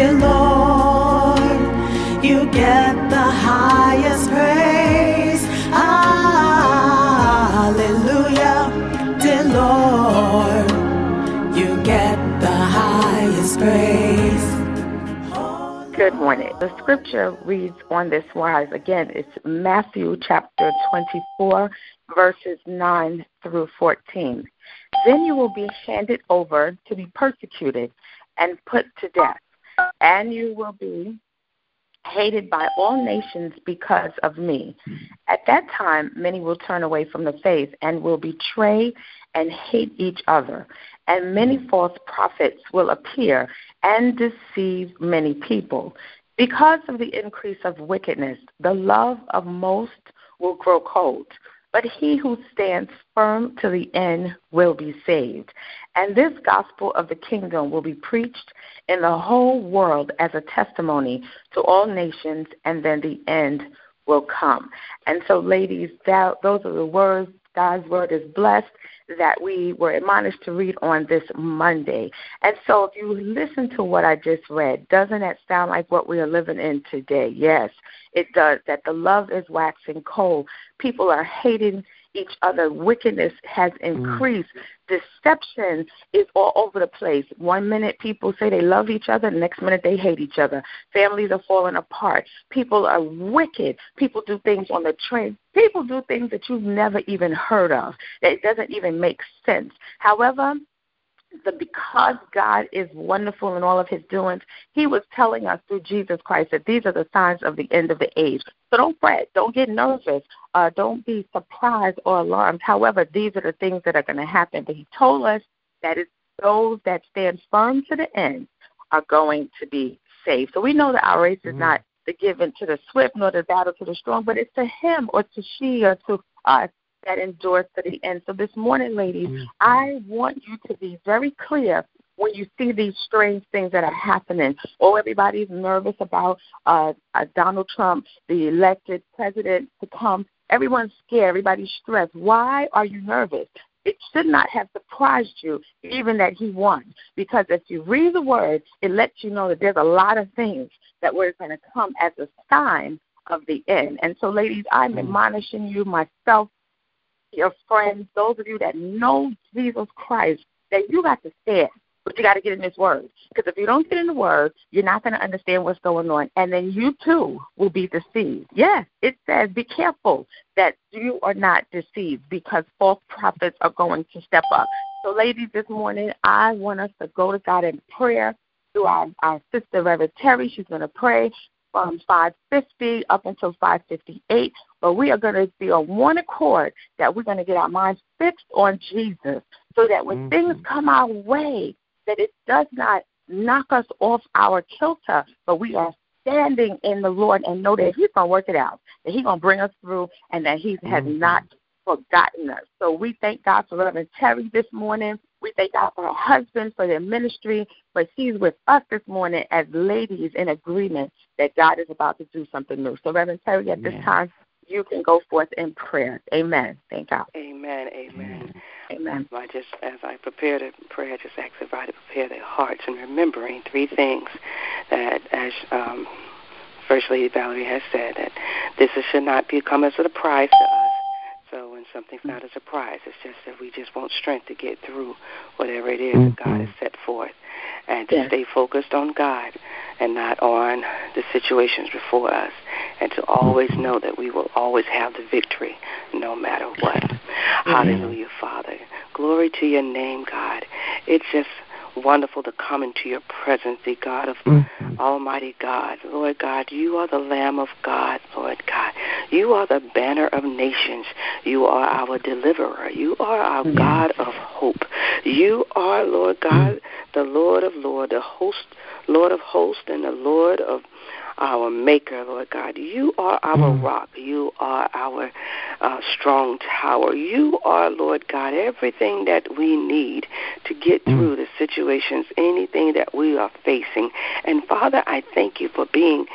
dear Lord. You get the highest praise. Hallelujah, dear Lord. You get the highest praise. Good morning. The scripture reads on this wise. Again, it's Matthew chapter 24, verses 9 through 14. Then you will be handed over to be persecuted and put to death, and you will be hated by all nations because of me. At that time, many will turn away from the faith and will betray and hate each other. And many false prophets will appear and deceive many people. Because of the increase of wickedness, the love of most will grow cold. But he who stands firm to the end will be saved. And this gospel of the kingdom will be preached in the whole world as a testimony to all nations, and then the end will come. And so, ladies, that, those are the words. God's word is blessed that we were admonished to read on this Monday. And so, if you listen to what I just read, doesn't that sound like what we are living in today? Yes, it does. That the love is waxing cold. People are hating each other. Wickedness has mm. increased. Mm. Deception is all over the place. One minute people say they love each other, the next minute they hate each other. Families are falling apart. People are wicked. People do things on the train. People do things that you've never even heard of. That doesn't even make sense. However, the because God is wonderful in all of his doings, he was telling us through Jesus Christ that these are the signs of the end of the age. So don't fret, don't get nervous, uh, don't be surprised or alarmed. However, these are the things that are going to happen. But he told us that it's those that stand firm to the end are going to be saved. So we know that our race is mm-hmm. not the given to the swift nor the battle to the strong, but it's to him or to she or to us that endures to the end. So this morning, ladies, mm-hmm. I want you to be very clear when you see these strange things that are happening. Oh, everybody's nervous about uh, uh, Donald Trump, the elected president to come. Everyone's scared. Everybody's stressed. Why are you nervous? It should not have surprised you even that he won. Because if you read the word, it lets you know that there's a lot of things that were going to come as a sign of the end. And so, ladies, I'm mm. admonishing you myself your friends, those of you that know Jesus Christ, that you got to stand. But you got to get in this word. Because if you don't get in the word, you're not going to understand what's going on. And then you too will be deceived. Yes, it says be careful that you are not deceived because false prophets are going to step up. So, ladies, this morning, I want us to go to God in prayer through our, our sister, Reverend Terrie. She's going to pray from 550 up until 558. But we are going to be on one accord that we're going to get our minds fixed on Jesus so that when mm-hmm. things come our way, that it does not knock us off our kilter, but we are standing in the Lord and know that He's going to work it out, that He's going to bring us through, and that He has mm-hmm. not forgotten us. So we thank God for Reverend Terrie this morning. We thank God for her husband, for their ministry, but she's with us this morning as ladies in agreement that God is about to do something new. So, Reverend Terrie, at this time, you can go forth in prayer. Amen. Thank God. Amen. Amen. Amen. I just, as I prepare to pray, I just ask everybody to prepare their hearts and remembering three things that, as um, First Lady Valerie has said, that this should not become as a surprise to us so when something's not a surprise, it's just that we just want strength to get through whatever it is that God has mm-hmm. set forth. And to yes. stay focused on God and not on the situations before us. And to always mm-hmm. know that we will always have the victory no matter what. Mm-hmm. Hallelujah, Father. Glory to your name, God. It's just wonderful to come into your presence, the God of mm-hmm. Almighty God. Lord God, you are the Lamb of God, Lord God. You are the banner of nations. You are our deliverer. You are our mm-hmm. God of hope. You are, Lord God, mm-hmm. the Lord of Lord, the host, Lord of hosts, and the Lord of our Maker, Lord God. You are our mm. rock. You are our uh, strong tower. You are, Lord God, everything that we need get mm. through the situations, anything that we are facing. And Father, I thank you for being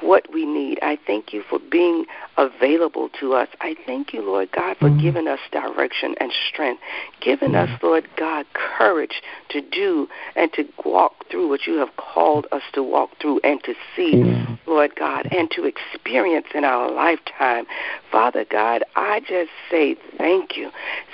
what we need. I thank you for being available to us. I thank you, Lord God, for mm-hmm. giving us direction and strength, giving mm-hmm. us, Lord God, courage to do and to walk through what you have called us to walk through and to see, mm-hmm. Lord God, and to experience in our lifetime. Father God, I just say thank you.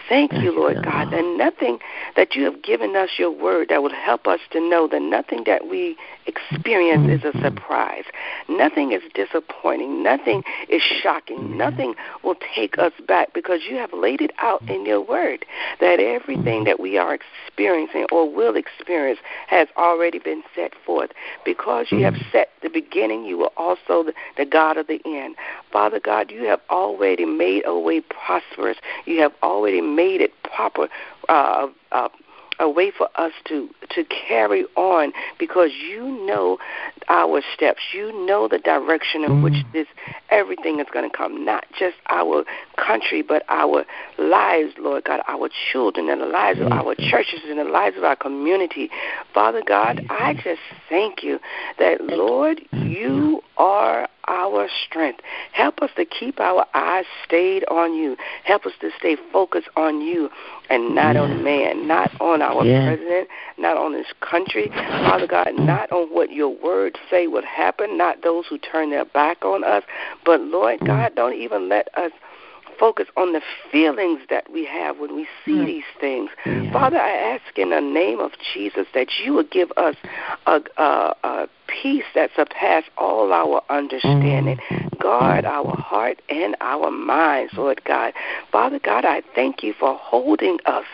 Thank you, Lord God, that nothing that you have given us your word that would help us to know that nothing that we experience is a mm-hmm. surprise. Nothing is disappointing. Nothing is shocking. Nothing will take us back because you have laid it out in your word that everything that we are experiencing or will experience has already been set forth. Because you have set the beginning, you are also the, the God of the end. Father God, you have already made a way prosperous. You have already made it proper. Uh, uh, a way for us to to carry on because you know our steps. You know the direction in mm. which this everything is going to come. Not just our country, but our lives, Lord God, our children and the lives of our churches and the lives of our community. Father God, I just thank you that Lord, you are our strength. Help us to keep our eyes stayed on you. Help us to stay focused on you and not yeah. on man, not on our yeah. president, not on this country, Father God, not on what your words say would happen, not those who turn their back on us, but Lord mm. God, don't even let us focus on the feelings that we have when we see mm. these things. Yeah. Father, I ask in the name of Jesus that you would give us a, a, a peace that surpasses all our understanding. Mm. Guard our heart and our minds, Lord God. Father God, I thank you for holding us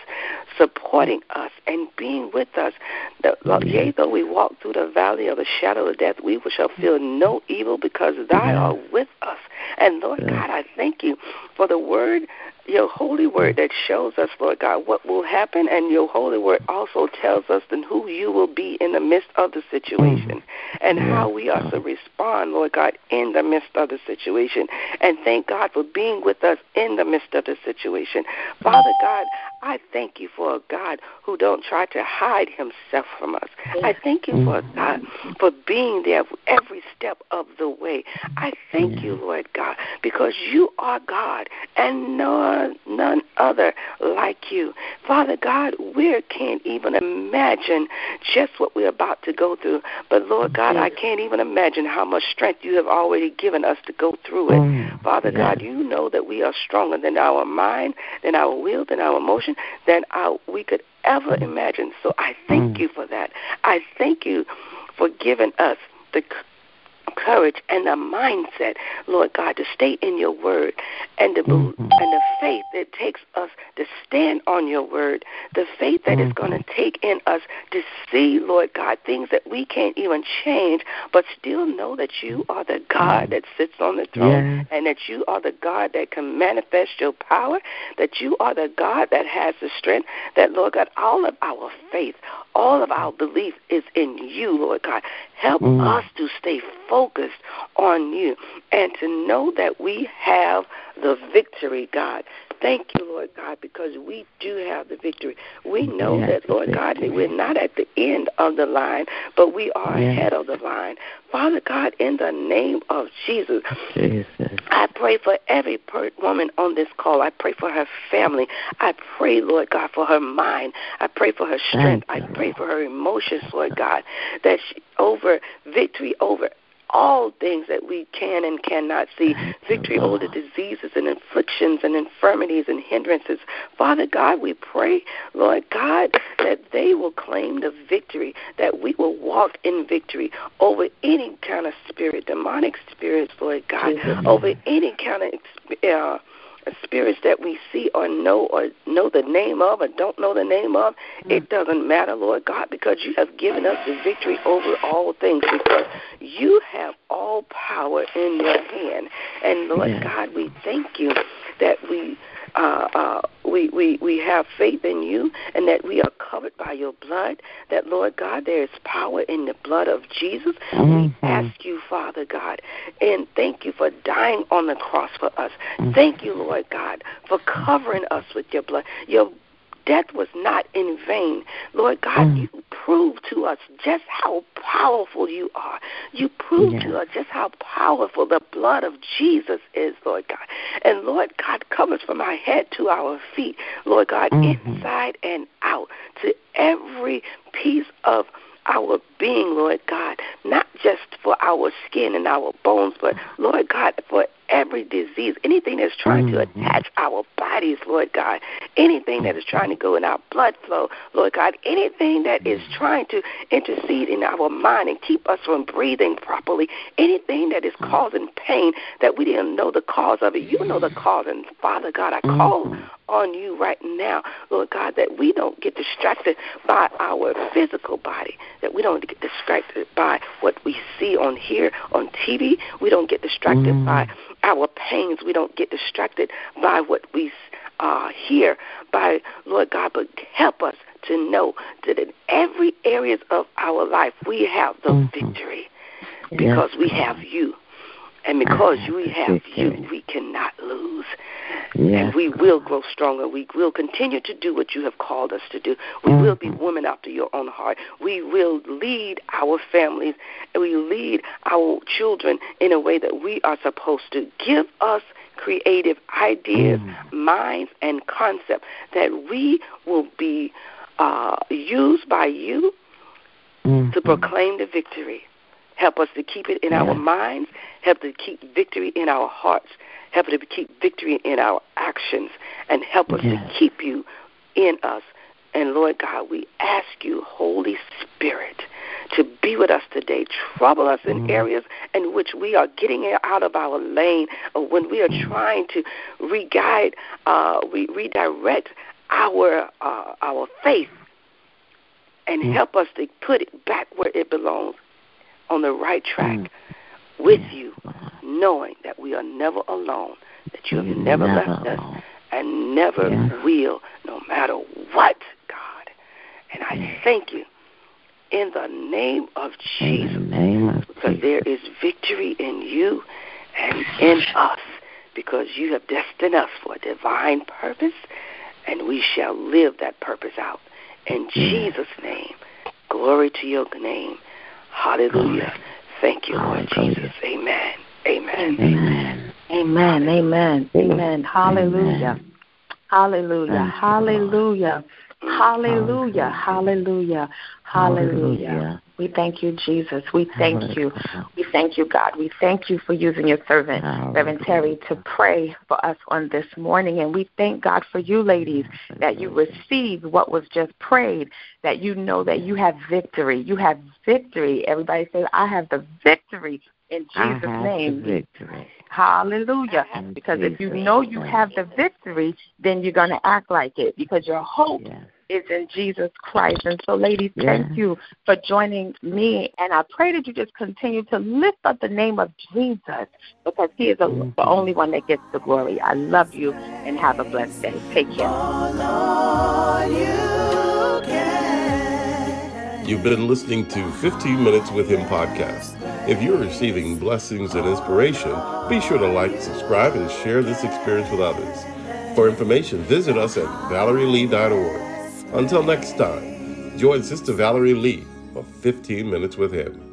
supporting us and being with us. The, yea, though we walk through the valley of the shadow of death, we shall feel no evil because Thou art with us. And Lord God, I thank you for the word your holy word that shows us, Lord God, what will happen, and your holy word also tells us then who you will be in the midst of the situation mm. And how we are to respond, Lord God, in the midst of the situation. And thank God for being with us in the midst of the situation. Father God, I thank you for a God who don't try to hide himself from us. I thank you for God for being there every step of the way. I thank you, Lord God, because you are God and no, none other like you. Father God, we can't even imagine just what we're about to go through. But Lord God, I can't even imagine how much strength you have already given us to go through it. Father God, you know that we are stronger than our mind, than our will, than our emotion, than our, we could ever imagine. So I thank mm. you for that. I thank you for giving us the courage and the mindset, Lord God, to stay in your word and the mm-hmm. and the faith that takes us to stand on your word, the faith that mm-hmm. is going to take in us to see, Lord God, things that we can't even change, but still know that you are the God that sits on the throne and that you are the God that can manifest your power, that you are the God that has the strength, that, Lord God, all of our faith, all of our belief is in you, Lord God. Help mm. us to stay focused on you and to know that we have the victory, God. Thank you, Lord God, because we do have the victory. We know yes, that, Lord God, that we're not at the end of the line, but we are yes. ahead of the line. Father God, in the name of Jesus, Jesus. I pray for every per- woman on this call. I pray for her family. I pray, Lord God, for her mind. I pray for her strength. I pray for her emotions, Lord God, that she, over victory over all things that we can and cannot see. Victory over the diseases and afflictions and infirmities and hindrances. Father God, we pray, Lord God, that they will claim the victory, that we will walk in victory over any kind of spirit, demonic spirits, Lord God, over any kind of uh, spirits that we see or know or know the name of or don't know the name of, mm. it doesn't matter, Lord God, because you have given us the victory over all things because you have all power in your hand. And Lord yeah. God, we thank you that we uh, uh, we, we, we have faith in you and that we are covered by your blood, that, Lord God, there is power in the blood of Jesus. Mm-hmm. We ask you, Father God, and thank you for dying on the cross for us. Mm-hmm. Thank you, Lord God, for covering us with your blood. Your death was not in vain. Lord God, mm. you prove to us just how powerful you are. You prove yeah. to us just how powerful the blood of Jesus is, Lord God. And Lord God covers from our head to our feet, Lord God, mm-hmm. inside and out to every piece of our being, Lord God, not just for our skin and our bones, but Lord God, for every disease, anything that's trying to mm-hmm. attach our bodies, Lord God, anything that is trying to go in our blood flow, Lord God, anything that is mm-hmm. trying to intercede in our mind and keep us from breathing properly, anything that is mm-hmm. causing pain that we didn't know the cause of it, you know the cause. And Father God, I call on you right now, Lord God, that we don't get distracted by our physical body, that we don't get distracted by what we see on here on TV, we don't get distracted mm. by our pains, we don't get distracted by what we uh, hear, by Lord God, but help us to know that in every areas of our life we have the mm-hmm. victory because yes. we have you. And because we have you, we cannot lose. Yes. And we will grow stronger. We will continue to do what you have called us to do. We mm-hmm. will be women after your own heart. We will lead our families and we lead our children in a way that we are supposed to. Give us creative ideas, mm-hmm. minds, and concepts that we will be uh, used by you mm-hmm. to proclaim the victory. Help us to keep it in yeah. our minds. Help to keep victory in our hearts. Help us to keep victory in our actions. And help us to keep you in us. And Lord God, we ask you, Holy Spirit, to be with us today. Trouble us in mm areas in which we are getting out of our lane or when we are mm trying to re-guide, uh, we redirect our, uh, our faith and mm help us to put it back where it belongs on the right track mm. With you, knowing that we are never alone, that you have never, never left alone. us and never yeah. will, no matter what, God. And I thank you in the name of Jesus. Name of because Jesus. there is victory in you and in us because you have destined us for a divine purpose and we shall live that purpose out. In Jesus' name, glory to your name. Hallelujah. Thank you, Lord Jesus. Amen. Amen. Amen. Amen. Amen. Amen. Hallelujah. Hallelujah. Hallelujah. Hallelujah. Hallelujah. Hallelujah. We thank you, Jesus. We thank you. We thank you, God. We thank you for using your servant, Reverend Terrie, to pray for us on this morning. And we thank God for you, ladies, that you received what was just prayed, that you know that you have victory. You have victory. Everybody say, I have the victory in Jesus' name. victory. Hallelujah. Because if you know you have the victory, then you're going to act like it because your hope yes is in Jesus Christ. And so, ladies, yeah. thank you for joining me. And I pray that you just continue to lift up the name of Jesus because He is a, mm-hmm. the only one that gets the glory. I love you and have a blessed day. Take care. You've been listening to 15 Minutes with Him podcast. If you're receiving blessings and inspiration, be sure to like, subscribe, and share this experience with others. For information, visit us at valerielee.org. Until next time, join Sister Valerie Lee for 15 Minutes with Him.